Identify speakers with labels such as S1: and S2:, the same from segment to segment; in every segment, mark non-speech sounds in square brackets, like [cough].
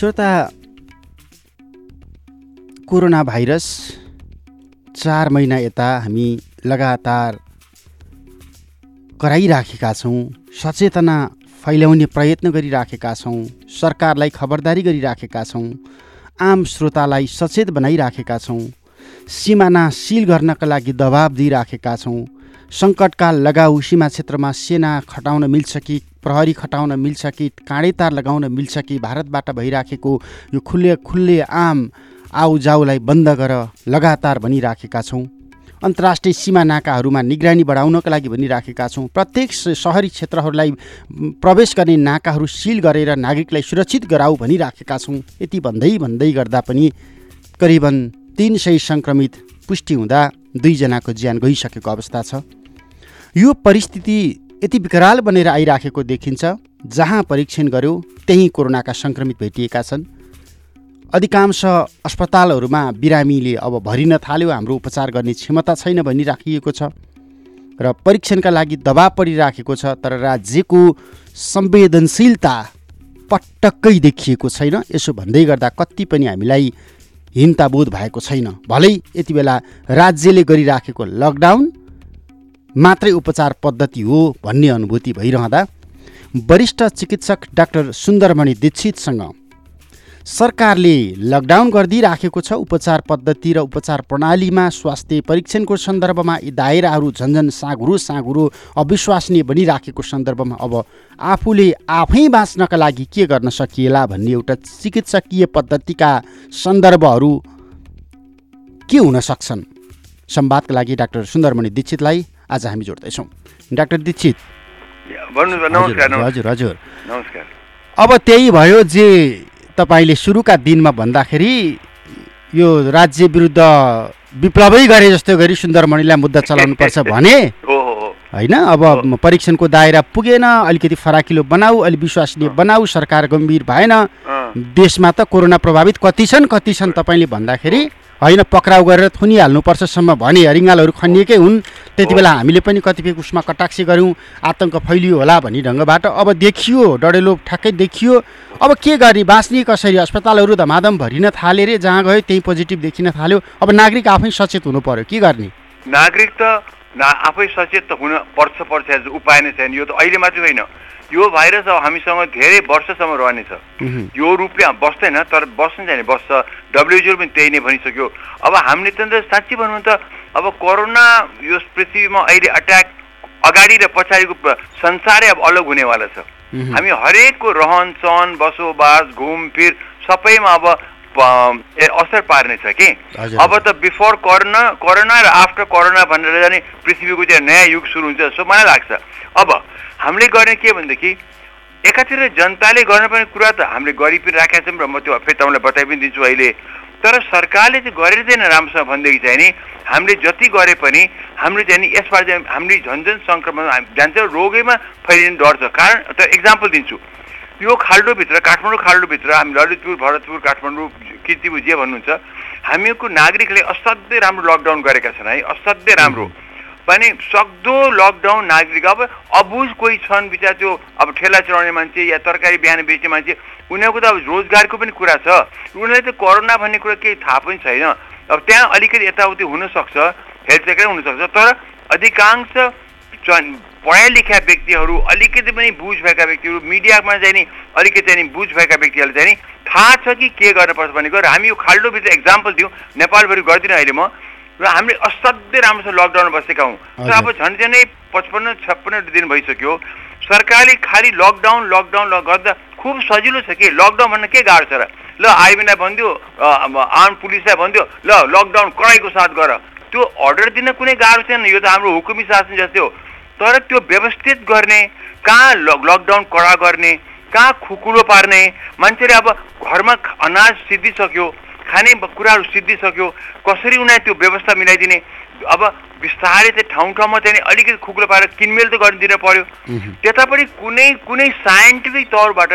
S1: श्रोता corona virus चार महिना यता हामी लगातार कराइराखेका छौँ सचेतना फैल्याउने प्रयत्न गरिराखेका छौँ सरकारलाई खबरदारी गरिराखेका छौँ आम श्रोतालाई सचेत बनाइराखेका छौँ सिमाना सिल गर्नका लागि दबाब दिइराखेका छौँ सङ्कटकाल लगाऊ सीमा क्षेत्रमा सेना खटाउन मिल्छ कि प्रहरी खटाउन मिल्छ कि काँडे लगाउन मिल्छ कि भारतबाट भइराखेको यो खुल्ले खुल्ले आम आउजाउलाई बन्द गर लगातार भनिराखेका छौँ। अन्तर्राष्ट्रिय सीमा नाकाहरूमा निगरानी बढाउनका लागि भनिराखेका छौँ। प्रत्येक सहरी क्षेत्रहरूलाई प्रवेश गर्ने नाकाहरू सिल गरेर नागरिकलाई सुरक्षित गराऊ भनिराखेका छौँ। यति भन्दै भन्दै गर्दा पनि करिबन तिन सय सङ्क्रमित पुष्टि हुँदा दुईजनाको ज्यान गइसकेको अवस्था छ। यो परिस्थिति यति विकराल बनेर आइराखेको देखिन्छ जहाँ परीक्षण गर्यो त्यहीँ कोरोनाका सङ्क्रमित भेटिएका छन्। अधिकांश अस्पतालहरूमा बिरामीले अब भरिन थाल्यो हाम्रो उपचार गर्ने क्षमता छैन भनिराखिएको छ र परीक्षणका लागि दबाब परिराखेको छ तर राज्यको संवेदनशीलता पटक्कै देखिएको छैन। यसो भन्दै गर्दा कति पनि हामीलाई हिन्ताबोध भएको छैन। भलै यति बेला राज्यले गरिराखेको लकडाउन मात्रै उपचार पद्धति हो भन्ने अनुभूति भइरहँदा वरिष्ठ चिकित्सक डाक्टर सुन्दरमणि दीक्षितसँग सरकारले लकडाउन गरिदिइराखेको छ उपचार पद्धति र उपचार प्रणालीमा स्वास्थ्य परीक्षणको सन्दर्भमा यी दायराहरू झन्झन साँघुरो साँघुरो अविश्वसनीय बनिराखेको सन्दर्भमा अब आफूले आफै बाँच्नका लागि के गर्न सकिएला भन्ने एउटा चिकित्सकीय पद्धतिका सन्दर्भहरू के हुन सक्छन्? संवादका लागि डाक्टर सुन्दरमणि दीक्षितलाई आज हामी जोड्दैछौँ। डाक्टर दीक्षित। हजुर हजुर
S2: नमस्कार।
S1: अब त्यही भयो जे तपाईँले सुरुका दिनमा भन्दाखेरि यो राज्य विरुद्ध विप्लवै गरे जस्तो गरी सुन्दरमणिलाई मुद्दा चलाउनुपर्छ [laughs] भने होइन अब परीक्षणको दायरा पुगेन अलिकति फराकिलो बनाऊ अलिक विश्वसनीय बनाऊ सरकार गम्भीर भएन। देशमा त कोरोना प्रभावित कति छन् कति छन् तपाईँले भन्दाखेरि होइन पक्राउ गरेर थुनिहाल्नुपर्छसम्म भने हरिङ्गालहरू खनिएकै हुन्। त्यति बेला हामीले पनि कतिपय उसमा कटाक्सी गऱ्यौँ आतङ्क फैलियो होला भन्ने ढङ्गबाट अब देखियो डडेलो ठ्याक्कै देखियो। अब के गर्ने? बाँच्ने कसरी? अस्पतालहरू धमाधम भरिन थाले रे जहाँ गयो त्यही पोजिटिभ देखिन थाल्यो। अब नागरिक आफै सचेत हुनु पर्यो के गर्ने?
S2: नागरिक त आफै सचेत त हुन पर्छ पर्छ उपाय नै छैन। यो त अहिले मात्रै होइन। यो भाइरस अब हामीसँग धेरै वर्षसम्म रहनेछ। यो रूपले बस्दैन तर बस्नु चाहिँ बस्छ। डब्लुएचओ पनि त्यही नै भनिसक्यो। अब हामीले त साँच्ची भनौँ त अब कोरोना यो पृथ्वीमा अहिले अट्याक अगाडि र पछाडिको संसारै अब अलग हुनेवाला छ। हामी हरेकको रहन सहन बसोबास घुमफिर सबैमा अब असर पार्नेछ कि? अब त बिफोर कोरोना कोरोना र आफ्टर कोरोना भनेर जाने पृथ्वीको चाहिँ नयाँ युग सुरु हुन्छ जस्तो मलाई लाग्छ। अब हामीले गर्ने के भनेदेखि एकातिर जनताले गर्नुपर्ने कुरा त हामीले गरि पनि राखेका छौँ र म त्यो फेरि तपाईँलाई बताइ पनि दिन्छु अहिले। तर सरकारले चाहिँ गरिँदैन राम्रोसँग भनेदेखि चाहिँ नि हामीले जति गरे पनि हामीले चाहिँ यसबाट चाहिँ हामीले झन् झन् सङ्क्रमण जान्छ रोगैमा फैलिने डर छ। कारण त एक्जाम्पल दिन्छु। यो खाल्डोभित्र काठमाडौँ खाल्डोभित्र हामी ललितपुर भरतपुर काठमाडौँ किर्तिपुर जे भन्नुहुन्छ हामीको नागरिकले असाध्यै राम्रो लकडाउन गरेका छन् है असाध्यै राम्रो। भने सक्दो लकडाउन नागरिक अब अबुझ कोही छन् बिचरा त्यो अब ठेला चलाउने मान्छे या तरकारी बिहान बेच्ने मान्छे उनीहरूको त अब रोजगारको पनि कुरा छ। उनीहरूलाई त कोरोना भन्ने कुरा केही थाहा पनि छैन। अब त्यहाँ अलिकति यताउति हुनसक्छ हेल्थ चेकै हुनसक्छ तर अधिकांश पढाइ लेखा व्यक्तिहरू अलिकति पनि बुझ भएका व्यक्तिहरू मिडियामा चाहिँ नि अलिकति चाहिँ बुझ भएका व्यक्तिहरूले चाहिँ नि थाहा छ कि के गर्नुपर्छ भनेको र हामी यो खाल्डोभित्र एक्जाम्पल दिउँ नेपालभरि गर्दिनँ अहिले म र हामीले असाध्यै राम्रोसँग लकडाउनमा बसेका हौँ। तर अब झन् झनै पचपन्न छप्पन्न दिन भइसक्यो सरकारले खालि लकडाउन लकडाउन गर्दा खुब सजिलो छ कि? लकडाउन भन्न के गाह्रो छ र? ल आर्मीलाई भनिदियो आर्म पुलिसलाई भनिदियो ल लकडाउन कडाइको साथ गर। त्यो अर्डर दिन कुनै गाह्रो छैन यो त हाम्रो हुकुमी शासन जस्तै हो। तर त्यो व्यवस्थित गर्ने कहाँ लक- लकडाउन कडा गर्ने कहाँ खुकुलो पार्ने मान्छेले अब घरमा अनाज सिद्धिसक्यो खाने कुराहरू सिद्धिसक्यो कसरी उनीहरूले त्यो व्यवस्था मिलाइदिने? अब बिस्तारै चाहिँ ठाउँ ठाउँमा चाहिँ अलिकति खुकुलो पारेर किनमेल त गरिदिनु पर्यो। त्यतापट्टि कुनै कुनै साइन्टिफिक तौरबाट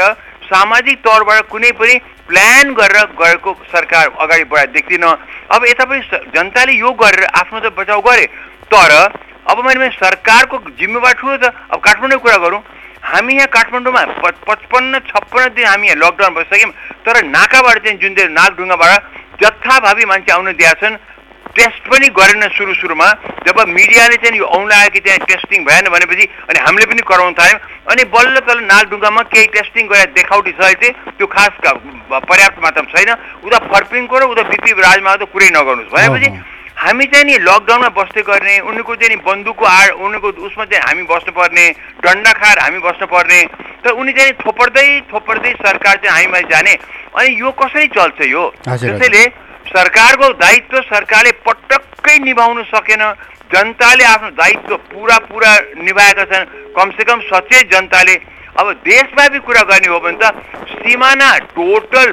S2: सामाजिक तौरबाट कुनै पनि प्लान गरेर गएको सरकार अगाडि बढाएर देख्दिनँ अब यतापट्टि स- जनताले यो गरेर आफ्नो त बचाउ गरे तर अब मैले सरकारको जिम्मेवार ठुलो छ। अब काठमाडौँको कुरा गरौँ। हामी यहाँ काठमाडौँमा पचपन्न छप्पन्न दिन हामी यहाँ लकडाउन बसिसक्यौँ तर नाकाबाट चाहिँ जुन चाहिँ नागढुङ्गाबाट जथाभावी मान्छे आउन दिएका छन् टेस्ट पनि गरेन सुरु सुरुमा जब मिडियाले चाहिँ यो औँला आयो कि त्यहाँ टेस्टिङ भएन भनेपछि अनि हामीले पनि गराउन थाल्यौँ। अनि बल्ल तल्ल नागढुङ्गामा केही टेस्टिङ गरेर देखाउटी छ अहिले चाहिँ त्यो खास पर्याप्त मात्रामा छैन। उता फर्पिङको र उता बिपी राजमा त कुरै नगर्नुहोस्। भनेपछि। हामी चाहिँ नि लकडाउनमा बस्दै गर्ने उनीहरूको चाहिँ नि बन्दुकको आड उनीहरूको उसमा चाहिँ हामी बस्नुपर्ने डन्डा खाएर हामी बस्नुपर्ने तर उनी चाहिँ थोपर्दै थोपर्दै सरकार चाहिँ हामीमाथि जाने। अनि यो कसरी चल्छ यो। त्यसैले सरकारको दायित्व सरकारले पटक्कै निभाउन सकेन। जनताले आफ्नो दायित्व पुरा पुरा निभाएका छन्। कमसेकम सचेत जनताले। अब देशव्यापी कुरा गर्ने हो भने त सिमाना टोटल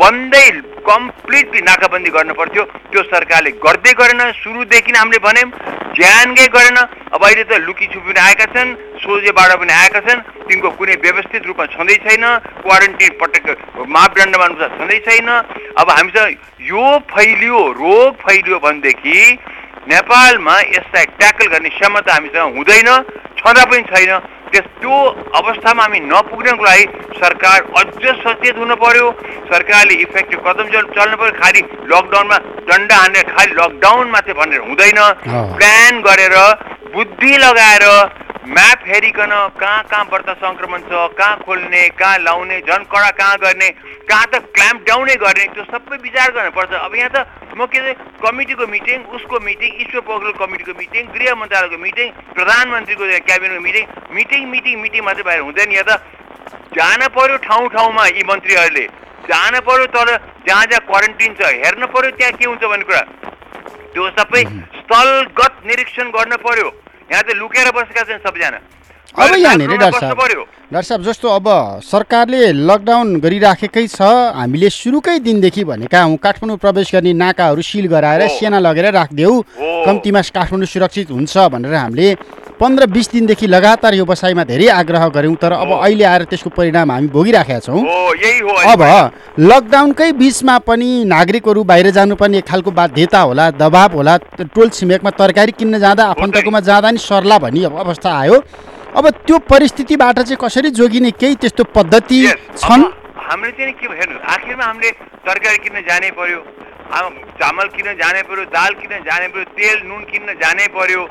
S2: बन्दै कम्प्लिटली नाकाबन्दी गर्नु पर्थ्यो त्यो सरकारले गर्दै गरेन। सुरुदेखि हामीले भन्यौँ ज्यानकै गरेन। अब अहिले त लुकी छुपी पनि आएका छन् सोझेबाट पनि आएका छन् तिनको कुनै व्यवस्थित रूपमा छँदै छैन क्वारेन्टिन पटक मापदण्डमा अनुसार छँदै छैन। अब हामीसँग यो फैलियो रोग फैलियो भनेदेखि नेपालमा यसलाई ट्याकल गर्ने क्षमता हामीसँग हुँदैन छँदा पनि छैन। त्यस त्यो अवस्थामा हामी नपुग्नको लागि सरकार अझ सचेत हुनु पर्यो सरकारले इफेक्टिभ कदम चल चल्नु पर्यो खालि लकडाउनमा डन्डा हानेर खालि लकडाउन मात्रै भनेर हुँदैन। प्लान गरेर बुद्धि लगाएर म्याप हेरिकन कहाँ कहाँबाट सङ्क्रमण छ कहाँ खोल्ने कहाँ लाउने झन् कडा कहाँ गर्ने कहाँ त क्ल्याम्प डाउनै गर्ने त्यो सबै विचार गर्नुपर्छ। अब यहाँ त म के अरे कमिटीको मिटिङ उसको मिटिङ ईश्वर पोखरेल कमिटीको मिटिङ गृह मन्त्रालयको मिटिङ प्रधानमन्त्रीको क्याबिनेटको मिटिङ मिटिङ मिटिङ मिटिङ मात्रै भएर हुँदैन यहाँ त। जान पर्यो ठाउँ ठाउँमा यी मन्त्रीहरूले। जान पर्यो तर जहाँ जहाँ क्वारेन्टिन छ हेर्न पर्यो त्यहाँ के हुन्छ भन्ने कुरा। त्यो सबै स्थलगत निरीक्षण गर्न पर्यो। यहाँ त लुकेर बसेका छन् सबजना
S1: अब यहाँनिर डाक्टर साहब डाक्टर साहब जस्तो अब सरकारले लकडाउन गरिराखेकै छ हामीले सुरुकै दिनदेखि भनेका हौँ काठमाडौँ प्रवेश गर्ने नाकाहरू सिल गराएर। सेना लगेर राखिदेऊ। कम्तीमा काठमाडौँ सुरक्षित हुन्छ भनेर हामीले पन्ध्र बिस दिनदेखि लगातार यो बसाइमा धेरै आग्रह गऱ्यौँ तर अब। अहिले आएर त्यसको परिणाम हामी भोगिराखेका छौँ।
S2: हो यही हो
S1: अब लकडाउनकै बिचमा पनि नागरिकहरू बाहिर जानुपर्ने एक खालको बाध्यता होला दबाब होला टोल छिमेकमा तरकारी किन्न जाँदा आफन्तकोमा जाँदा नि सर्ला भन्ने अवस्था आयो। अब त्यो परिस्थितिबाट चाहिँ कसरी जोगिने केही त्यस्तो पद्धति. छन्?
S2: हामीले चाहिँ के हेर्नु आखिरमा हामीले तरकारी किन्न जानै पर्यो चामल किन्न जानै पर्यो दाल किन्न जानै पर्यो तेल नुन किन्न जानै पर्यो।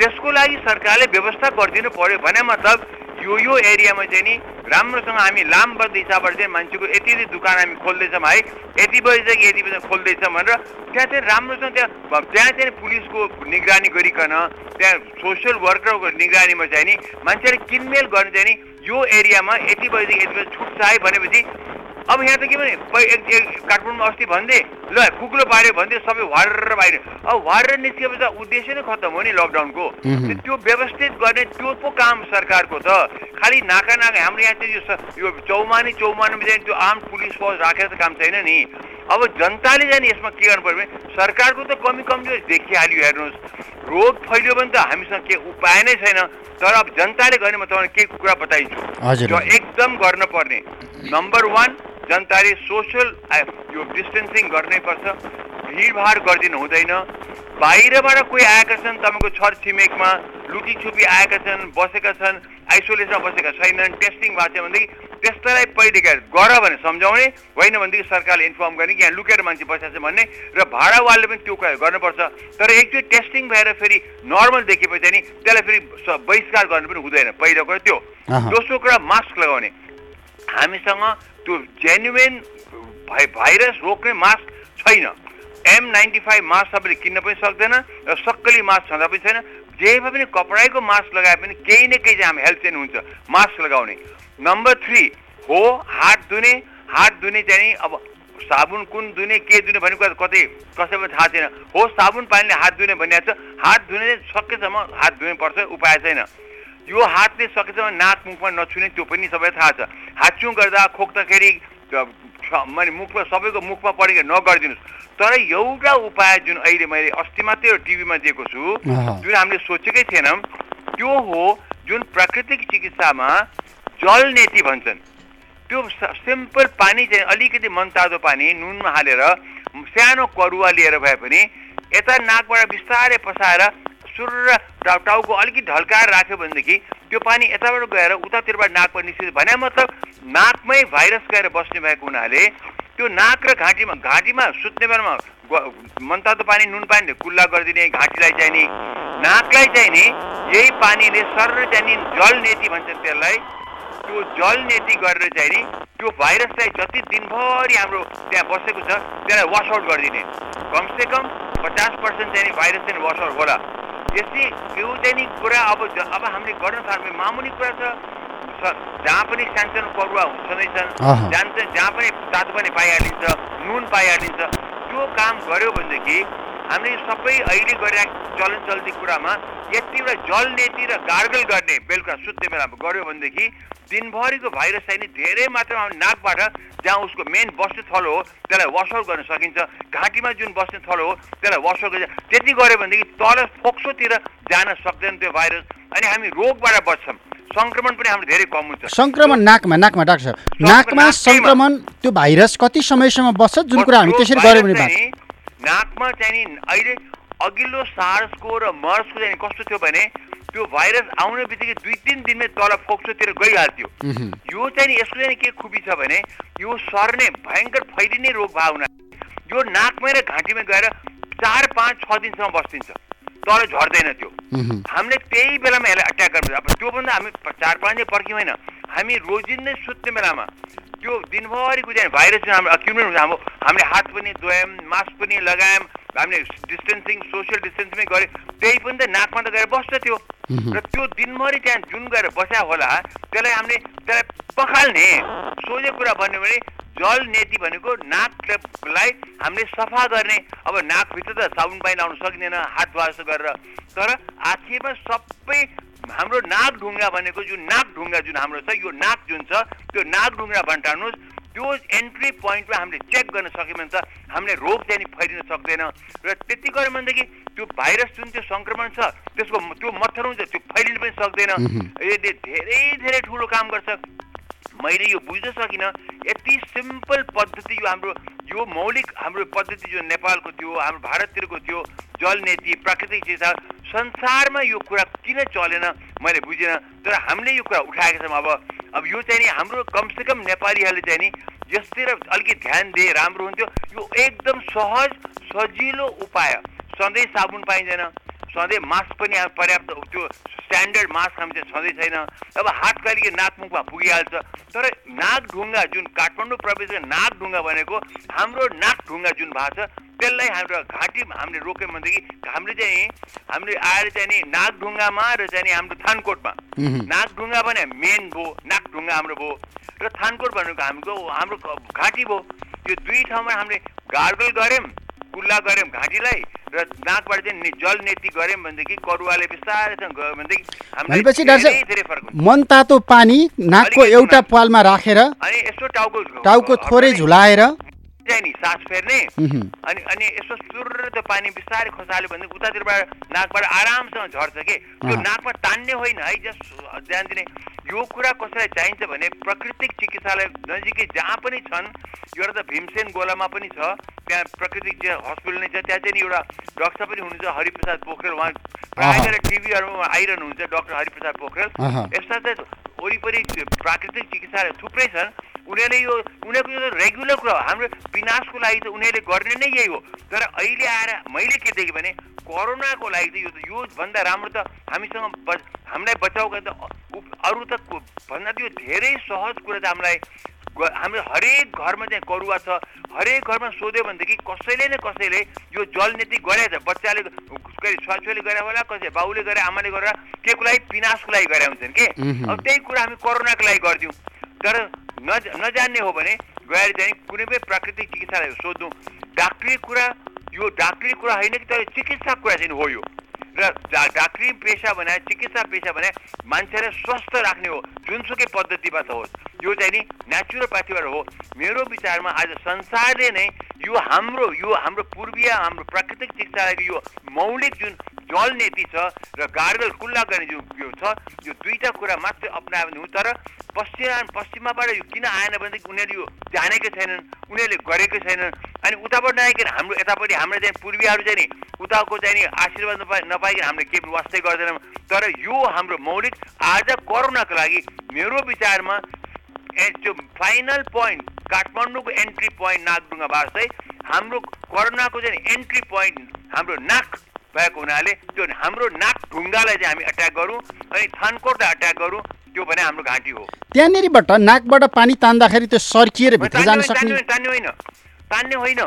S2: त्यसको लागि सरकारले व्यवस्था गरिदिनु पर्यो भने मतलब यो यो एरियामा चाहिँ नि राम्रोसँग हामी लामबद्ध हिसाबबाट चाहिँ मान्छेको यति यति दुकान हामी खोल्दैछौँ है यति बजीदेखि यति बजी खोल्दैछौँ भनेर त्यहाँ चाहिँ राम्रोसँग त्यहाँ त्यहाँ चाहिँ पुलिसको निगरानी गरिकन त्यहाँ सोसियल वर्करको निगरानीमा चाहिँ नि मान्छेले किनमेल गर्ने चाहिँ नि यो एरियामा यति बजीदेखि यति बजी छुट्छ है भनेपछि अब यहाँ त के भने काठमाडौँमा अस्ति भन्दै ल खुकुलो पाऱ्यो भन्दै सबै वारेर बाहिर। अब वारेर निस्केपछि त उद्देश्य नै खत्तम हो नि लकडाउनको। त्यो व्यवस्थित गर्ने त्यो पो काम सरकारको त। खालि नाका नाका हाम्रो यहाँ चाहिँ यो चौमानी चौमानीमा चाहिँ त्यो आर्म पुलिस फोर्स राखेर त काम छैन नि। अब जनताले चाहिँ नि यसमा के गर्नु पर्यो भने सरकारको त कमी कमजोरी देखिहाल्यो हेर्नुहोस्। रोग फैलियो भने त हामीसँग के उपाय नै छैन। तर अब जनताले गर्ने म तपाईँलाई केही कुरा बताइन्छु एकदम गर्न पर्ने। नम्बर वान जनताले सोसियल यो डिस्टेन्सिङ गर्नै पर्छ। भिडभाड गरिदिनु हुँदैन। बाहिरबाट कोही आएका छन् तपाईँको छर छिमेकमा लुटी छुपी आएका छन् बसेका छन् आइसोलेसनमा बसेका छैनन् टेस्टिङ भएको छ भनेदेखि त्यस्तालाई पहिले गर भने सम्झाउने होइन भनेदेखि सरकारले इन्फर्म गर्ने कि यहाँ लुकेर मान्छे बसेको छ भन्ने र भाडावालले पनि त्यो कुरा गर्नुपर्छ। तर एकचोटि टेस्टिङ भएर फेरि नर्मल देखेपछि नि त्यसलाई फेरि बहिष्कार गर्नु पनि हुँदैन। पहिलो कुरा त्यो। दोस्रो कुरा मास्क लगाउने। हामीसँग त्यो जेन्युन भाइ भाइरस रोक्ने मास्क छैन. एम नाइन्टी फाइभ मास्क तपाईँले किन्न पनि सक्दैन र सक्कली मास्क छँदा पनि छैन. जेमा पनि कपडाको मास्क लगाए पनि केही न केही चाहिँ हामी हेल्प चाहिँ हुन्छ मास्क लगाउने. नम्बर थ्री हो हात धुने हात धुने चाहिँ अब साबुन कुन धुने के धुने भनेको कुरा कतै कसैलाई थाहा छैन. हो साबुन पानीले हात धुने भनिएको छ. हात धुने सकेसम्म हात धुनै पर्छ उपाय छैन. यो हातले सकेसम्म नाक मुखमा नछुने त्यो पनि सबैलाई थाहा छ। हाच्छुँ गर्दा खोक्दाखेरि मैले मुखमा सबैको मुखमा परेको नगरिदिनुहोस्। तर एउटा उपाय जुन अहिले मैले अस्ति मात्रै टिभीमा दिएको छु जुन हामीले सोचेकै थिएनौँ त्यो हो जुन प्राकृतिक चिकित्सामा जल नेति भन्छन्। त्यो सिम्पल पानी चाहिँ अलिकति मनतातो पानी नुनमा हालेर सानो करुवा लिएर भए पनि यता नाकबाट बिस्तारै पसाएर सुर टाउ टाउको अलिकति ढल्काएर राख्यो भनेदेखि त्यो पानी यताबाट गएर उतातिरबाट नाकमा निस्किन्छ भने मतलब नाकमै भाइरस गएर बस्ने भएको हुनाले त्यो नाक र घाँटीमा घाँटीमा सुत्ने बेलामा मनतातो पानी नुन पानीले कुल्ला गरिदिने घाँटीलाई चाहिँ नि नाकलाई चाहिँ नि यही पानीले सर चाहिँ नि जल नेति भन्छन् त्यसलाई। त्यो जल नेति गरेर चाहिँ नि त्यो भाइरसलाई जति दिनभरि हाम्रो त्यहाँ बसेको छ त्यसलाई वास आउट गरिदिने। कमसेकम पचास पर्सेन्ट चाहिँ भाइरस चाहिँ वास आउट होला। यस्तै यो चाहिँ नि कुरा अब अब हामीले गर्न थाल्ने मामुली कुरा छ। जहाँ पनि सानसानो परुवा छँदैछन् जान्छ जहाँ पनि तातो पनि पाइहालिन्छ नुन पाइहालिन्छ त्यो काम गऱ्यो भनेदेखि हामीले सबै अहिले गरिरहेको चलन चल्ती कुरामा यतिवटा जल नेति र गार्गल गर्ने बेलुका सुत्ने बेलामा गऱ्यो भनेदेखि दिनभरिको भाइरस चाहिँ नि धेरै मात्रामा नाकबाट जहाँ उसको मेन बस्ने थलो हो त्यसलाई वासआउट गर्न सकिन्छ। घाँटीमा जुन बस्ने थलो हो त्यसलाई वासआउट गरिन्छ। त्यति गऱ्यो भनेदेखि तल फोक्सोतिर जान सक्दैन त्यो भाइरस। अनि हामी रोगबाट बच्छौँ। सङ्क्रमण पनि हाम्रो धेरै कम हुन्छ।
S1: सङ्क्रमण नाकमा नाकमा डाक्टर नाकमा सङ्क्रमण त्यो भाइरस कति समयसम्म बस्छ? जुन कुरा हामी त्यसरी गऱ्यौँ भने
S2: नाकमा चाहिँ नि अहिले अघिल्लो सार्सको र मर्सको चाहिँ कस्तो थियो भने त्यो भाइरस आउने बित्तिकै दुई तिन दिनमै तल फोक्सोतिर गइहाल्थ्यो। यो चाहिँ यसको चाहिँ के खुबी छ भने यो सर्ने भयङ्कर फैलिने रोग भाव हुना यो नाकमै र घाँटीमा गएर चार पाँच छ दिनसम्म बस्दिन्छ। तर झर्दैन त्यो। हामीले त्यही बेलामा यसलाई अट्याक गर्नु अब त्योभन्दा हामी चार पाँच दिन पर्ख्यौँ होइन। हामी रोजिन्दै सुत्ने बेलामा त्यो दिनभरिको चाहिँ भाइरस हाम्रो अक्युमेट हुन्छ। हाम्रो हामीले हात पनि धोयौँ मास्क पनि लगायौँ हामीले डिस्टेन्सिङ सोसियल डिस्टेन्समै गऱ्यो। त्यही पनि त नाकमा त गएर बस्छ त्यो। र त्यो दिनभरि त्यहाँ जुन गएर बस्या होला त्यसलाई हामीले त्यसलाई पखाल्ने। सोझे कुरा भन्यो भने जल नेति भनेको नाकलाई हामीले सफा गर्ने। अब नाकभित्र त साबुन पानी लाउनु सकिँदैन हात जस्तो गरेर। तर आखिरमा सबै हाम्रो नाक ढुङ्गा भनेको जुन नाक ढुङ्गा जुन हाम्रो छ यो नाक जुन छ त्यो नाक ढुङ्गा भन्टाउनुहोस्। त्यो एन्ट्री पोइन्टमा हामीले चेक गर्न सक्यौँ भने त हामीले रोग चाहिँ फैलिन सक्दैन। र त्यति गऱ्यो भनेदेखि त्यो भाइरस जुन त्यो सङ्क्रमण छ त्यसको त्यो मच्छर हुन्छ त्यो फैलिन पनि सक्दैन। यसले धेरै धेरै ठुलो काम गर्छ मैले यो बुझ्न सकिनँ। यति सिम्पल पद्धति यो हाम्रो यो मौलिक हाम्रो पद्धति जो नेपालको थियो हाम्रो भारततिरको थियो जल नीति प्राकृतिक चिज संसारमा यो कुरा किन चलेन मैले बुझिनँ। तर हामीले यो कुरा उठाएका छौँ अब। अब यो चाहिँ नि हाम्रो कमसेकम नेपालीहरूले चाहिँ नि यसतिर अलिकति ध्यान दिए राम्रो हुन्थ्यो। यो एकदम सहज सजिलो उपाय सधैँ साबुन पाइँदैन। सधैँ मास्क पनि पर्याप्त त्यो स्ट्यान्डर्ड मास्क हामी चाहिँ छँदै छैन। अब हात कहिले नाकमुखमा पुगिहाल्छ। तर नाक ढुङ्गा जुन काठमाडौँ प्रवेश नाक ढुङ्गा भनेको हाम्रो नाक ढुङ्गा जुन भएको छ त्यसलाई हाम्रो घाँटी हामीले रोक्यौँ भनेदेखि हामीले चाहिँ हामीले आएर चाहिँ नि नाक ढुङ्गामा र चाहिँ नि हाम्रो थानकोटमा। नाक ढुङ्गा भने मेन भयो नाक ढुङ्गा हाम्रो भयो र थानकोट भनेको हाम्रो हाम्रो घाँटी भयो यो दुई ठाउँमा हामीले गार्गल गऱ्यौँ। कुल्ला गऱ्यौँ घाँटीलाई र नाकबाट चाहिँ जल नेति गऱ्यौँ भनेदेखि करुवाले बिस्तारैसँग गयो भनेदेखि
S1: भनेपछि मन तातो पानी नाकको एउटा पालमा राखेर
S2: अनि यसो टाउको
S1: टाउको थोरै झुलाएर
S2: चाहिँ नि सास फेर्ने। अनि अनि यसो सुर त्यो पानी बिस्तारै खसाल्यो भने उतातिरबाट नाकबाट आरामसँग झर्छ कि? त्यो नाकमा तान्ने होइन है जस्ट ध्यान दिने। यो कुरा कसैलाई चाहिन्छ भने प्राकृतिक चिकित्सालय नजिकै जहाँ पनि छन् एउटा त भीमसेन गोलामा पनि छ त्यहाँ प्राकृतिक हस्पिटल नै छ त्यहाँ चाहिँ एउटा डक्टर पनि हुनुहुन्छ हरिप्रसाद पोखरेल। उहाँ प्रायः गरेर टिभीहरूमा आइरहनुहुन्छ डक्टर हरिप्रसाद पोखरेल। यस्ता चाहिँ वरिपरि प्राकृतिक चिकित्सालय थुप्रै छन्। उनीहरूले यो उनीहरूको यो रेगुलर कुरा हो। हाम्रो विनाशको लागि त उनीहरूले गर्ने नै यही हो। तर अहिले आएर मैले के देखेँ भने कोरोनाको लागि त यो त योभन्दा राम्रो त हामीसँग ब हामीलाई बचाउ त अरू त भन्दा त्यो धेरै सहज कुरा त हामीलाई हाम्रो हरेक घरमा चाहिँ करुवा छ। हरेक घरमा सोध्यो भनेदेखि कसैले न कसैले यो जल नीति गरेछ बच्चाले के अरे छोराछोरीले गरे होला कसै बाउले गरे आमाले गरेर के को लागि विनाशको लागि गरे हुन्छन् कि। अब त्यही कुरा हामी कोरोनाको लागि गरिदिउँ। तर नज नजान्ने हो भने गएर चाहिँ कुनै पनि प्राकृतिक चिकित्सालाई सोध्नु डाक्टरी कुरा यो डाक्टरी कुरा होइन कि तर चिकित्सा कुरा चाहिँ हो यो? र डाक्टरी पेसा भने चिकित्सा पेसा भने मान्छेलाई स्वस्थ राख्ने हो जुनसुकै पद्धतिबाट होस्। यो चाहिँ नि नेचुरोप्याथीबाट हो। मेरो विचारमा आज संसारले नै यो हाम्रो यो हाम्रो पूर्वीय हाम्रो प्राकृतिक चिकित्साको यो मौलिक जुन जल नीति छ र गार्गल कुल्ला गर्ने जुन यो छ यो दुईवटा कुरा मात्रै अप्नायो भने तर पश्चिमा पश्चिमाबाट यो किन आएन भनेदेखि उनीहरू यो जानेकै छैनन् उनीहरूले गरेकै छैनन्। अनि उताबाट नआइकन हाम्रो यतापट्टि हाम्रो चाहिँ पूर्वीहरू चाहिँ नि उताको चाहिँ नि आशीर्वाद नपाइ नपाइकन हामीले केही वास्तै गर्दैनौँ। तर यो हाम्रो मौलिक आज कोरोनाको लागि मेरो विचारमा त्यो फाइनल पोइन्ट काठमाडौँको एन्ट्री पोइन्ट नागडुङ्गाबाट चाहिँ हाम्रो कोरोनाको चाहिँ एन्ट्री पोइन्ट हाम्रो नाक भएको हुनाले त्यो हाम्रो नाक ढुङ्गालाई चाहिँ हामी अट्याक गरौँ अनि थानकोटलाई अट्याक गरौँ त्यो भने हाम्रो घाँटी हो।
S1: त्यहाँनिरबाट नाकबाट पानी तान्दाखेरि त्यो सर्किएर भित्र जान सक्ने
S2: तान्ने होइन तान्ने होइन।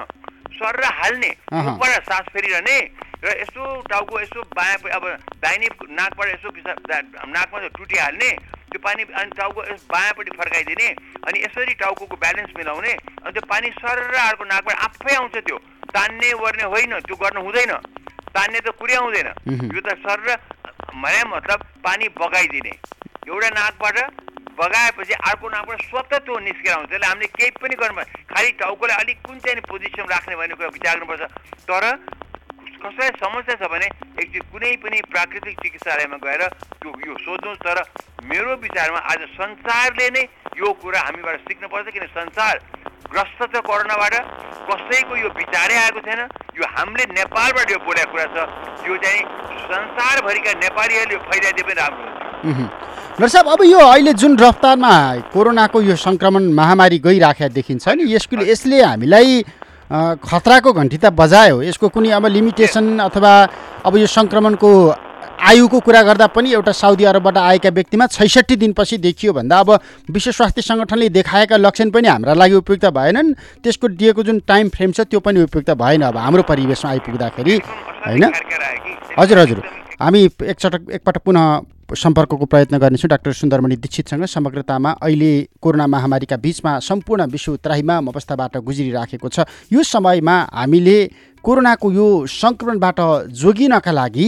S2: सर र हाल्ने। मुखबाट सास फेरिरहने। र यसो टाउको यसो बायाँ अब दाहिने नाकबाट यसो नाकमा टुटी हाल्ने त्यो पानी अनि टाउको बायाँपट्टि फर्काइदिने अनि यसरी टाउको ब्यालेन्स मिलाउने अनि त्यो पानी सर अर्को नाकबाट आफै आउँछ त्यो। तान्ने वर्ने होइन त्यो गर्न हुँदैन। तान्ने त कुरै आउँदैन। यो त सर र भने मतलब पानी बगाइदिने। एउटा नाकबाट बगाएपछि अर्को नाकबाट स्वतः त्यो निस्केर आउँछ। त्यसले हामीले केही पनि गर्नु। खालि टाउकोलाई अलिक कुन चाहिँ पोजिसन राख्ने भन्ने कुरा विचार गर्नुपर्छ तर कसैलाई समस्या छ भने एकचोटि कुनै पनि प्राकृतिक चिकित्सालयमा गएर त्यो यो सोध्नुहोस्। तर मेरो विचारमा आज संसारले नै यो कुरा हामीबाट सिक्नुपर्छ किन संसार ग्रस्त छ कोरोनाबाट? कसैको यो विचारै आएको छैन। यो हामीले नेपालबाट यो बोलेको कुरा छ। यो चाहिँ संसारभरिका नेपालीहरूले फैलाइदिए पनि राम्रो हुन्छ।
S1: डाक्टर साहब अब यो अहिले जुन रफ्तारमा कोरोनाको यो सङ्क्रमण महामारी गइराखेको देखिन्छ नि यसको यसले हामीलाई खतराको घन्टी त बजायो यसको कुनै अब लिमिटेसन अथवा अब यो सङ्क्रमणको आयुको कुरा गर्दा पनि एउटा साउदी अरबबाट आएका व्यक्तिमा छैसठी दिनपछि देखियो भन्दा अब विश्व स्वास्थ्य सङ्गठनले देखाएका लक्षण पनि हाम्रा लागि उपयुक्त भएनन्। त्यसको दिएको जुन टाइम फ्रेम छ त्यो पनि उपयुक्त भएन। अब हाम्रो परिवेशमा आइपुग्दाखेरि होइन? हजुर हजुर। हामी एकचटक एकपटक पुनः सम्पर्कको प्रयत्न गर्नेछौँ डाक्टर सुन्दरमणि दीक्षितसँग। समग्रतामा अहिले कोरोना महामारीका बिचमा सम्पूर्ण विश्व त्राहिमाम अवस्थाबाट गुज्रिराखेको छ। यो समयमा हामीले कोरोनाको यो सङ्क्रमणबाट जोगिनका लागि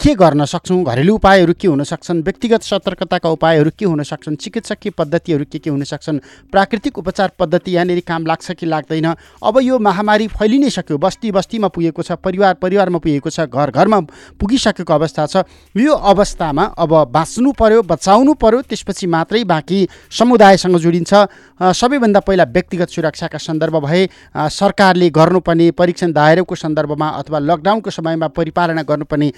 S1: के गर्न सक्छौँ? घरेलु उपायहरू के हुन सक्छन्? व्यक्तिगत सतर्कताका उपायहरू के हुन सक्छन्? चिकित्सकीय पद्धतिहरू के के हुन सक्छन्? प्राकृतिक उपचार पद्धति यहाँनिर काम लाग्छ कि लाग्दैन? अब यो महामारी फैलि नै सक्यो। बस्ती बस्तीमा पुगेको छ परिवार परिवारमा पुगेको छ घर घरमा पुगिसकेको अवस्था छ। यो अवस्थामा अब बाँच्नु पर्यो बचाउनु पर्यो त्यसपछि मात्रै बाँकी समुदायसँग जोडिन्छ। सबैभन्दा पहिला व्यक्तिगत सुरक्षाका सन्दर्भ भए सरकारले गर्नुपर्ने परीक्षण दायराको सन्दर्भमा अथवा लकडाउनको समयमा परिपालना गर्नुपर्ने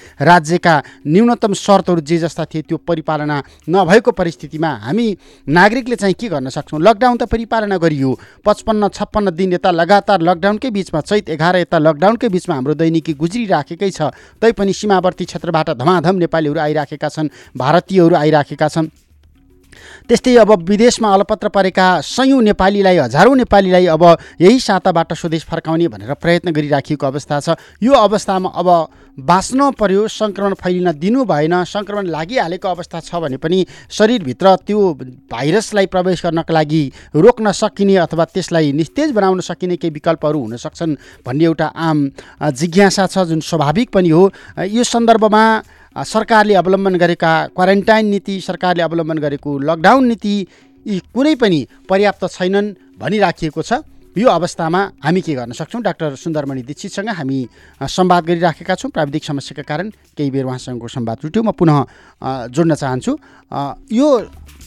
S1: राज्यका न्यूनतम शर्तहरू जे जस्ता थिए त्यो परिपालना नभएको परिस्थितिमा हामी नागरिकले चाहिँ के गर्न सक्छौँ? लकडाउन त परिपालना गरियो। पचपन्न छप्पन्न दिन यता लगातार लकडाउनकै बिचमा चैत एघार यता लकडाउनकै बिचमा हाम्रो दैनिकी गुज्रिराखेकै छ। तैपनि सीमावर्ती क्षेत्रबाट धमाधम नेपालीहरू आइराखेका छन् भारतीयहरू आइराखेका छन्। त्यस्तै अब विदेशमा अलपत्र परेका सयौँ नेपालीलाई हजारौँ नेपालीलाई अब यही साताबाट स्वदेश फर्काउने भनेर प्रयत्न गरिराखिएको अवस्था छ। यो अवस्थामा अब बाँच्न पर्यो सङ्क्रमण फैलिन दिनु भएन सङ्क्रमण लागिहालेको अवस्था छ भने पनि शरीरभित्र त्यो भाइरसलाई प्रवेश गर्नका लागि रोक्न सकिने अथवा त्यसलाई निस्तेज बनाउन सकिने केही विकल्पहरू हुन सक्छन् भन्ने एउटा आम जिज्ञासा छ जुन स्वाभाविक पनि हो। यो सन्दर्भमा सरकारले अवलम्बन गरेका क्वारेन्टाइन नीति सरकारले अवलम्बन गरेको लकडाउन नीति यी कुनै पनि पर्याप्त छैनन् भनिराखिएको छ। यो अवस्थामा हामी के गर्न सक्छौँ? डाक्टर सुन्दरमणि दीक्षितसँग हामी अ, संवाद गरिराखेका छौँ। प्राविधिक समस्याका कारण केही बेर उहाँसँगको संवाद छुट्यो म पुनः जोड्न चाहन्छु। यो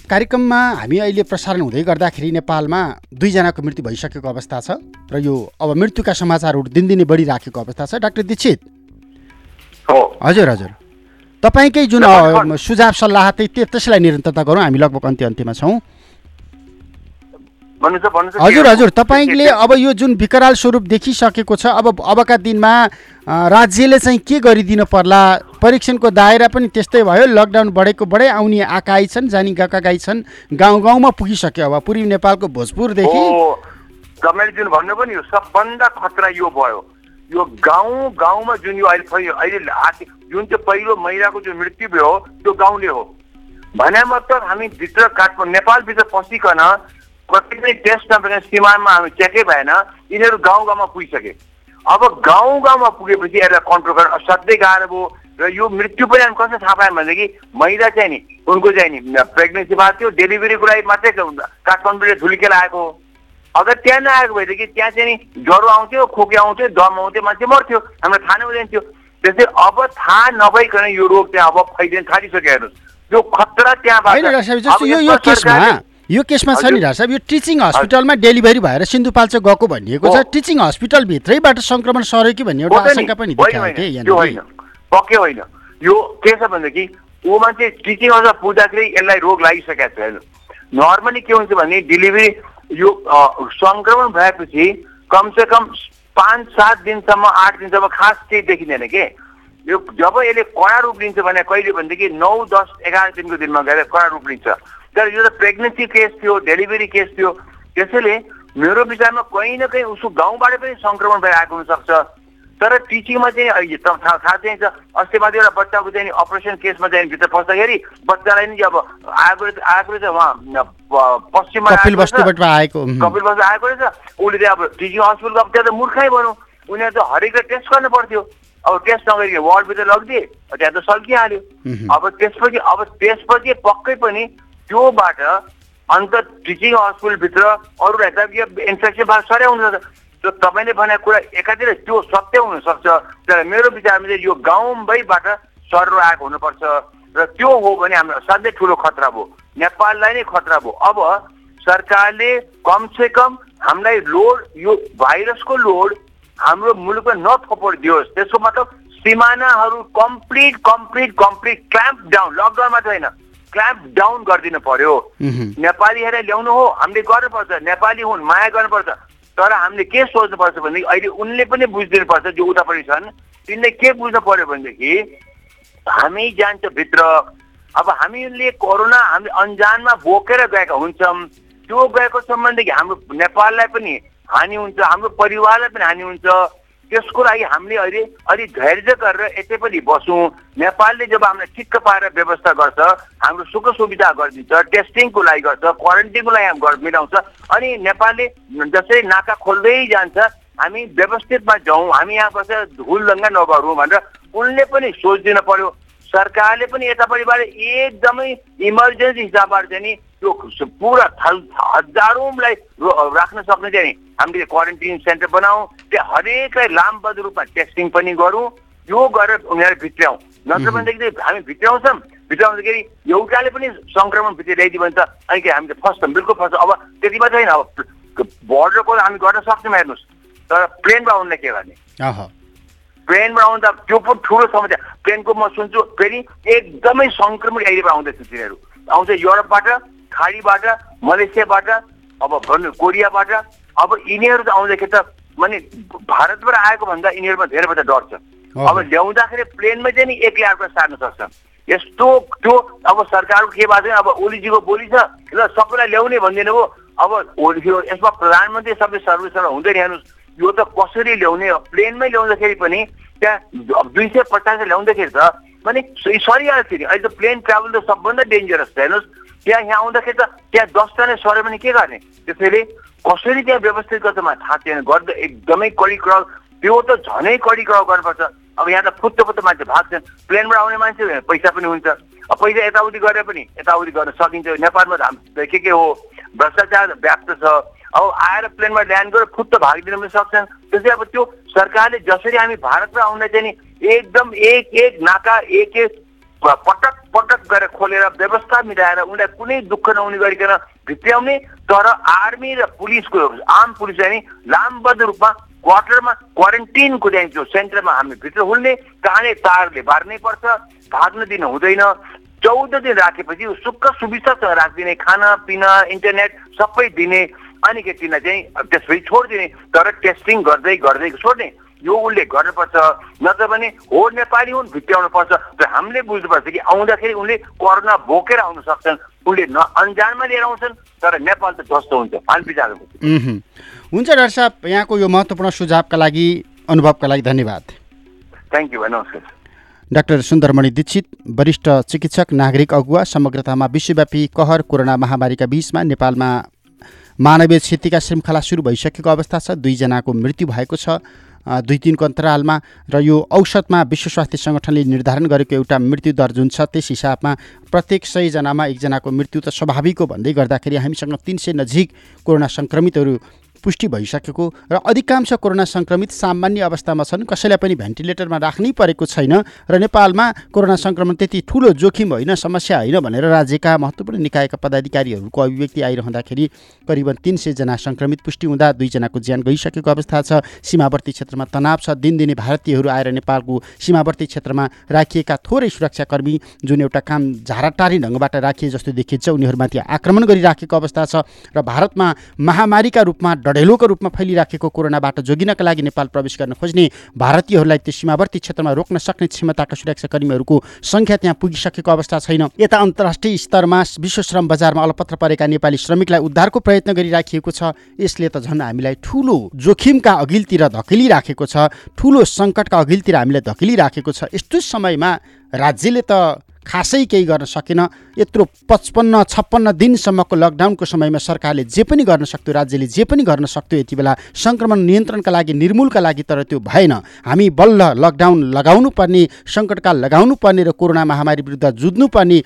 S1: कार्यक्रममा हामी अहिले प्रसारण हुँदै गर्दाखेरि नेपालमा दुईजनाको मृत्यु भइसकेको अवस्था छ र यो अब मृत्युका समाचारहरू दिनदिनै बढिराखेको अवस्था छ। डाक्टर दीक्षित? हजुर हजुर। तपाईँकै जुन सुझाव सल्लाह त्यही त्यो- त्यसलाई निरन्तरता गरौँ। हामी लगभग अन्त्य अन्त्यमा छौँ।
S2: भन्नु भन्नु
S1: हजुर हजुर। तपाईँले अब यो जुन विकराल स्वरूप देखिसकेको छ अब अबका दिनमा राज्यले चाहिँ के गरिदिन पर्ला? परीक्षणको दायरा पनि त्यस्तै भयो। लकडाउन बढेको बढे आउने आएका आइछन् जानी गएका गई छन्। गाउँ गाउँमा पुगिसक्यो अब। पूर्वी नेपालको भोजपुरदेखि
S2: तपाईँले जुन भन्नुभयो नि यो सबभन्दा खतरा यो भयो। यो गाउँ गाउँमा जुन यो अहिले अहिले जुन चाहिँ पहिलो महिलाको जुन मृत्यु भयो त्यो गाउँले हो। भने मतलब हामी भित्र काठमाडौँ नेपालभित्र पसिकन कति पनि टेस्ट नभएर सीमामा हामी चेकै भएन यिनीहरू गाउँ गाउँमा पुगिसके। अब गाउँ गाउँमा पुगेपछि यसलाई कन्ट्रोल गर्न असाध्यै गाह्रो भयो र यो मृत्यु पनि हामी कसरी थाहा पायौँ भनेदेखि महिला चाहिँ नि उनको चाहिँ नि प्रेग्नेन्सी भएको थियो डेलिभरीको लागि मात्रै काठमाडौँबाट धुलिकेला आएको हो। अगर त्यहाँ नआएको भएदेखि त्यहाँ चाहिँ नि ज्वरो आउँथ्यो खोकी आउँथ्यो दम आउँथ्यो मान्छे मर्थ्यो। हामीलाई थाहा नै हुँदैन थियो। त्यसै अब थाहा नभइकन यो रोग त्यहाँ अब फैलिन थालिसक्यो हेर्नुहोस् यो खतरा त्यहाँबाट
S1: यो केसमा
S2: सरकारले-
S1: यो केसमा छ नि साहब यो टिचिङ हस्पिटलमा डेलिभरी भएर सिन्धुपाल्चोक गएको भनिएको छ। टिचिङ हस्पिटलभित्रैबाट सङ्क्रमण सर्यो कि भन्ने एउटा आशंका पनि
S2: होइन, पक्कै होइन। यो के छ भनेदेखि ऊ मान्छे टिचिङ अझ पुग्दाखेरि यसलाई रोग लागिसकेको छ हेर्नु नर्मली के हुन्छ भने डेलिभरी यो सङ्क्रमण भएपछि कमसे कम पाँच सात दिनसम्म आठ दिनसम्म खास केही देखिँदैन के? यो जब यसले कडा रूप लिन्छ भने कहिले भनेदेखि नौ दस एघार दिनको दिनमा गएर कडा रूप लिन्छ। तर यो त प्रेग्नेन्सी केस थियो डेलिभरी केस थियो। त्यसैले मेरो विचारमा कहीँ न कहीँ उसको गाउँबाट पनि सङ्क्रमण भएर आएको हुनसक्छ। तर टिचिङमा चाहिँ अहिले थाहा चाहिँ छ अस्ति माथि एउटा बच्चाको चाहिँ अपरेसन केसमा चाहिँ भित्र फस्दाखेरि बच्चालाई नि अब आएको आएको रहेछ उहाँ पश्चिममा
S1: कपिल। वस्तुबाट आएको
S2: रहेछ। उसले चाहिँ अब टिचिङ हस्पिटलको अब त्यहाँ त मूर्खै भनौँ। उनीहरू त हरेक टेस्ट गर्नु पर्थ्यो। अब टेस्ट नगरिकन वार्डभित्र लगिदिए त्यहाँ त सल्किहाल्यो। अब त्यसपछि अब त्यसपछि पक्कै पनि त्योबाट अन्त टिचिङ हस्पिटलभित्र अरूलाई त इन्फेक्सन भएको सरै हुनसक्छ त्यो तपाईँले भनेको कुरा एकातिर त्यो सत्य हुनसक्छ। तर मेरो विचारमा चाहिँ यो गाउँबैबाट सर आएको हुनुपर्छ। र त्यो हो भने हाम्रो असाध्यै ठुलो खतरा भयो। नेपाललाई नै खतरा भयो। अब सरकारले कमसे कम हामीलाई लोड यो भाइरसको लोड हाम्रो मुलुकमा नथोपडिदियोस्। त्यसको मतलब सिमानाहरू complete complete complete clamp down. Lockdown मात्रै होइन क्ल्याम्प डाउन गरिदिनु पर्यो। नेपालीहरूलाई ल्याउनु हो हामीले गर्नुपर्छ। नेपाली हुन् माया गर्नुपर्छ। तर हामीले के सोच्नुपर्छ भनेदेखि अहिले उनले पनि बुझिदिनुपर्छ जो उतापट्टि छन् तिनले के बुझ्नु पर्यो भनेदेखि हामी जान्छ भित्र। अब हामीले कोरोना हामी अनजानमा बोकेर गएका हुन्छौँ। त्यो गएको सम्बन्धदेखि हाम्रो नेपाललाई पनि हानि हुन्छ हाम्रो परिवारलाई पनि हानि हुन्छ। त्यसको लागि हामीले अहिले अलिक धैर्य गरेर यतै पनि बसौँ। नेपालले जब हामीलाई ठिक्क पारेर व्यवस्था गर्छ हाम्रो सुख सुविधा गरिदिन्छ टेस्टिङको लागि गर्छ क्वारेन्टिनको लागि हामी मिलाउँछ अनि नेपालले जसरी नाका खोल्दै जान्छ हामी व्यवस्थितमा जाउँ हामी यहाँ बसेर धुलदङ्गा नगरौँ भनेर उनले पनि सोचिदिनु पर्यो। सरकारले पनि यतापट्टिबाट एकदमै इमर्जेन्सी हिसाबबाट चाहिँ नि त्यो पुरा थल हजारौँलाई राख्न सक्ने चाहिँ नि हामीले क्वारेन्टिन सेन्टर बनाऊ त्यहाँ हरेकलाई लामबद्ध रूपमा टेस्टिङ पनि गरौँ यो गरेर उनीहरू भित्र्याउँ नत्र भनेदेखि चाहिँ हामी भित्र्याउँछौँ भित्र्याउँदाखेरि एउटाले पनि सङ्क्रमण भित्र ल्याइदियो भने त अनि के हामी त फस्छौँ बिल्कुल फस्छौँ अब त्यति मात्रै होइन अब बोर्डरको हामी गर्न सक्छौँ हेर्नुहोस्। तर प्लेनमा आउनलाई के गर्ने? प्लेनमा आउँदा त्यो पनि ठुलो समस्या। प्लेनको म सुन्छु फेरि एकदमै सङ्क्रमण एरियाबाट आउँदैछ तिनीहरू। आउँछ युरोपबाट खाडीबाट मलेसियाबाट अब भन्नु कोरियाबाट। अब यिनीहरू त आउँदाखेरि त माने भारतबाट आएको भन्दा यिनीहरूमा धेरैबाट डर छ। अब ल्याउँदाखेरि प्लेनमै चाहिँ नि एक्लै अर्को सार्न सक्छ। यस्तो त्यो अब सरकारको के भएको छैन अब ओलीजीको बोली छ ल सबैलाई ल्याउने भनिदिनु हो अब यसमा प्रधानमन्त्री सबै सर्भिसहरू हुँदैन हेर्नुहोस् यो त कसरी ल्याउने प्लेनमै ल्याउँदाखेरि पनि त्यहाँ दुई सय पचास ल्याउँदाखेरि त भने सरिहाल्छ नि। अहिले त प्लेन ट्राभल त सबभन्दा डेन्जरस छ। हेर्नुहोस् त्यहाँ यहाँ आउँदाखेरि त त्यहाँ दसजना सर्यो भने के गर्ने? त्यसैले कसरी त्यहाँ व्यवस्थित गर्छ मलाई थाहा छैन। गर्दा एकदमै कडी क्रल त्यो त झनै कडी क्रल गर्नुपर्छ। अब यहाँ त फुत्तो फुत्तो मान्छे भाग्छन् प्लेनबाट आउने मान्छे पैसा पनि हुन्छ। अब पैसा यताउति गरे पनि यताउति गर्न सकिन्छ। नेपालमा त के के हो? भ्रष्टाचार व्याप्त छ। अब आएर प्लेनमा ल्यान्ड गरेर फुत्त भागिदिन पनि सक्छन्। त्यसै अब त्यो सरकारले जसरी हामी भारतमा आउन चाहिँ नि एकदम एक एक नाका एक एक पटक पटक गरेर खोलेर व्यवस्था मिलाएर उनीलाई कुनै दुःख नहुने गरिकन भित्र्याउने तर आर्मी र पुलिसको आर्म पुलिस चाहिँ नि लामबद्ध रूपमा क्वार्टरमा क्वारेन्टिनको चाहिँ त्यो सेन्टरमा हामी भित्र हुल्ने काँडे तारले बार्नै पर्छ भाग्न दिन हुँदैन। चौध दिन राखेपछि सुक्ख सुविस्तासँग राखिदिने खाना पिना इन्टरनेट सबै दिने। अनि के तिनलाई चाहिँ त्यसपछि छोडिदिने तर टेस्टिङ गर्दै गर्दै छोड्ने। यो उसले गर्नुपर्छ। नत्र भने हो नेपाली हुन् भित्र्याउनु पर्छ। र हामीले बुझ्नुपर्छ कि आउँदाखेरि उनले कोरोना बोकेर आउन सक्छन्। उनले न अन्जानमा लिएर आउँछन् तर नेपाल त ध्वस्त हुन्छ। फाल विचार
S1: हुन्छ डाक्टर साहब यहाँको यो महत्त्वपूर्ण सुझावका लागि अनुभवका लागि धन्यवाद।
S2: थ्याङ्क यू नमस्कार।
S1: डाक्टर सुन्दरमणि दीक्षित वरिष्ठ चिकित्सक नागरिक अगुवा समग्रतामा विश्वव्यापी कहर कोरोना महामारीका बिचमा नेपालमा मानवीय क्षतिका श्रृङ्खला सुरु भइसकेको अवस्था छ। दुईजनाको मृत्यु भएको छ। दुई तिनको अन्तरालमा र यो औषधमा विश्व स्वास्थ्य सङ्गठनले निर्धारण गरेको एउटा मृत्यु दर जुन छ त्यस हिसाबमा प्रत्येक सयजनामा एकजनाको मृत्यु त स्वाभाविक हो भन्दै गर्दाखेरि हामीसँग तिन सय नजिक कोरोना सङ्क्रमितहरू पुष्टि भइसकेको र अधिकांश कोरोना सङ्क्रमित सामान्य अवस्थामा छन् कसैलाई पनि भेन्टिलेटरमा राख्नै परेको छैन र नेपालमा कोरोना सङ्क्रमण त्यति ठुलो जोखिम होइन समस्या होइन भनेर राज्यका महत्त्वपूर्ण निकायका पदाधिकारीहरूको अभिव्यक्ति आइरहँदाखेरि करिबन तिन सयजना सङ्क्रमित पुष्टि हुँदा दुईजनाको ज्यान गइसकेको अवस्था छ। सीमावर्ती क्षेत्रमा तनाव छ। दिनदिनै भारतीयहरू आएर नेपालको सीमावर्ती क्षेत्रमा राखिएका थोरै सुरक्षाकर्मी जुन एउटा काम झाराटारी ढङ्गबाट राखिए जस्तो देखिन्छ उनीहरूमाथि आक्रमण गरिराखेको अवस्था छ र भारतमा महामारीका रूपमा डढेलोको रूपमा फैलिराखेको कोरोनाबाट जोगिनका लागि नेपाल प्रवेश गर्न खोज्ने भारतीयहरूलाई त्यो सीमावर्ती क्षेत्रमा रोक्न सक्ने क्षमताका सुरक्षाकर्मीहरूको सङ्ख्या त्यहाँ पुगिसकेको अवस्था छैन। यता अन्तर्राष्ट्रिय स्तरमा विश्व श्रम बजारमा अलपत्र परेका नेपाली श्रमिकलाई उद्धारको प्रयत्न गरिराखिएको छ। यसले त झन् हामीलाई ठुलो जोखिमका अघिल्तिर धकिलिराखेको छ। ठुलो सङ्कटका अघिल्तिर हामीलाई धकिलिराखेको छ। यस्तो समयमा राज्यले त खासै केही गर्न सकेन। यत्रो पचपन्न छप्पन्न दिनसम्मको लकडाउनको समयमा सरकारले जे पनि गर्न सक्थ्यो राज्यले जे पनि गर्न सक्थ्यो यति बेला सङ्क्रमण नियन्त्रणका लागि निर्मूलका लागि तर त्यो भएन। हामी बल्ल लकडाउन लगाउनु पर्ने सङ्कटकाल लगाउनु पर्ने र कोरोना महामारी विरुद्ध जुझ्नुपर्ने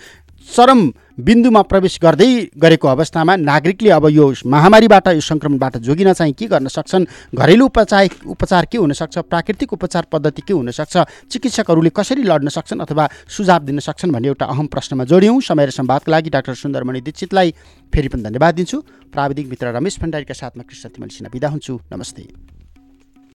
S1: चरम बिन्दुमा प्रवेश गर्दै गरेको अवस्थामा नागरिकले अब यो महामारीबाट यो सङ्क्रमणबाट जोगिन चाहिँ के गर्न सक्छन्? घरेलु उपचार उपचार के हुनसक्छ? प्राकृतिक उपचार पद्धति के हुनसक्छ? चिकित्सकहरूले कसरी लड्न सक्छन् अथवा सुझाव दिन सक्छन् भन्ने एउटा अहम प्रश्नमा जोड्यौँ। समय र सम्वादका लागि डाक्टर सुन्दरमणि दीक्षितलाई फेरि पनि धन्यवाद दिन्छु। प्राविधिक मित्र रमेश भण्डारीका साथमा कृष्ण तिमल सिन्हा बिदा हुन्छु। नमस्ते।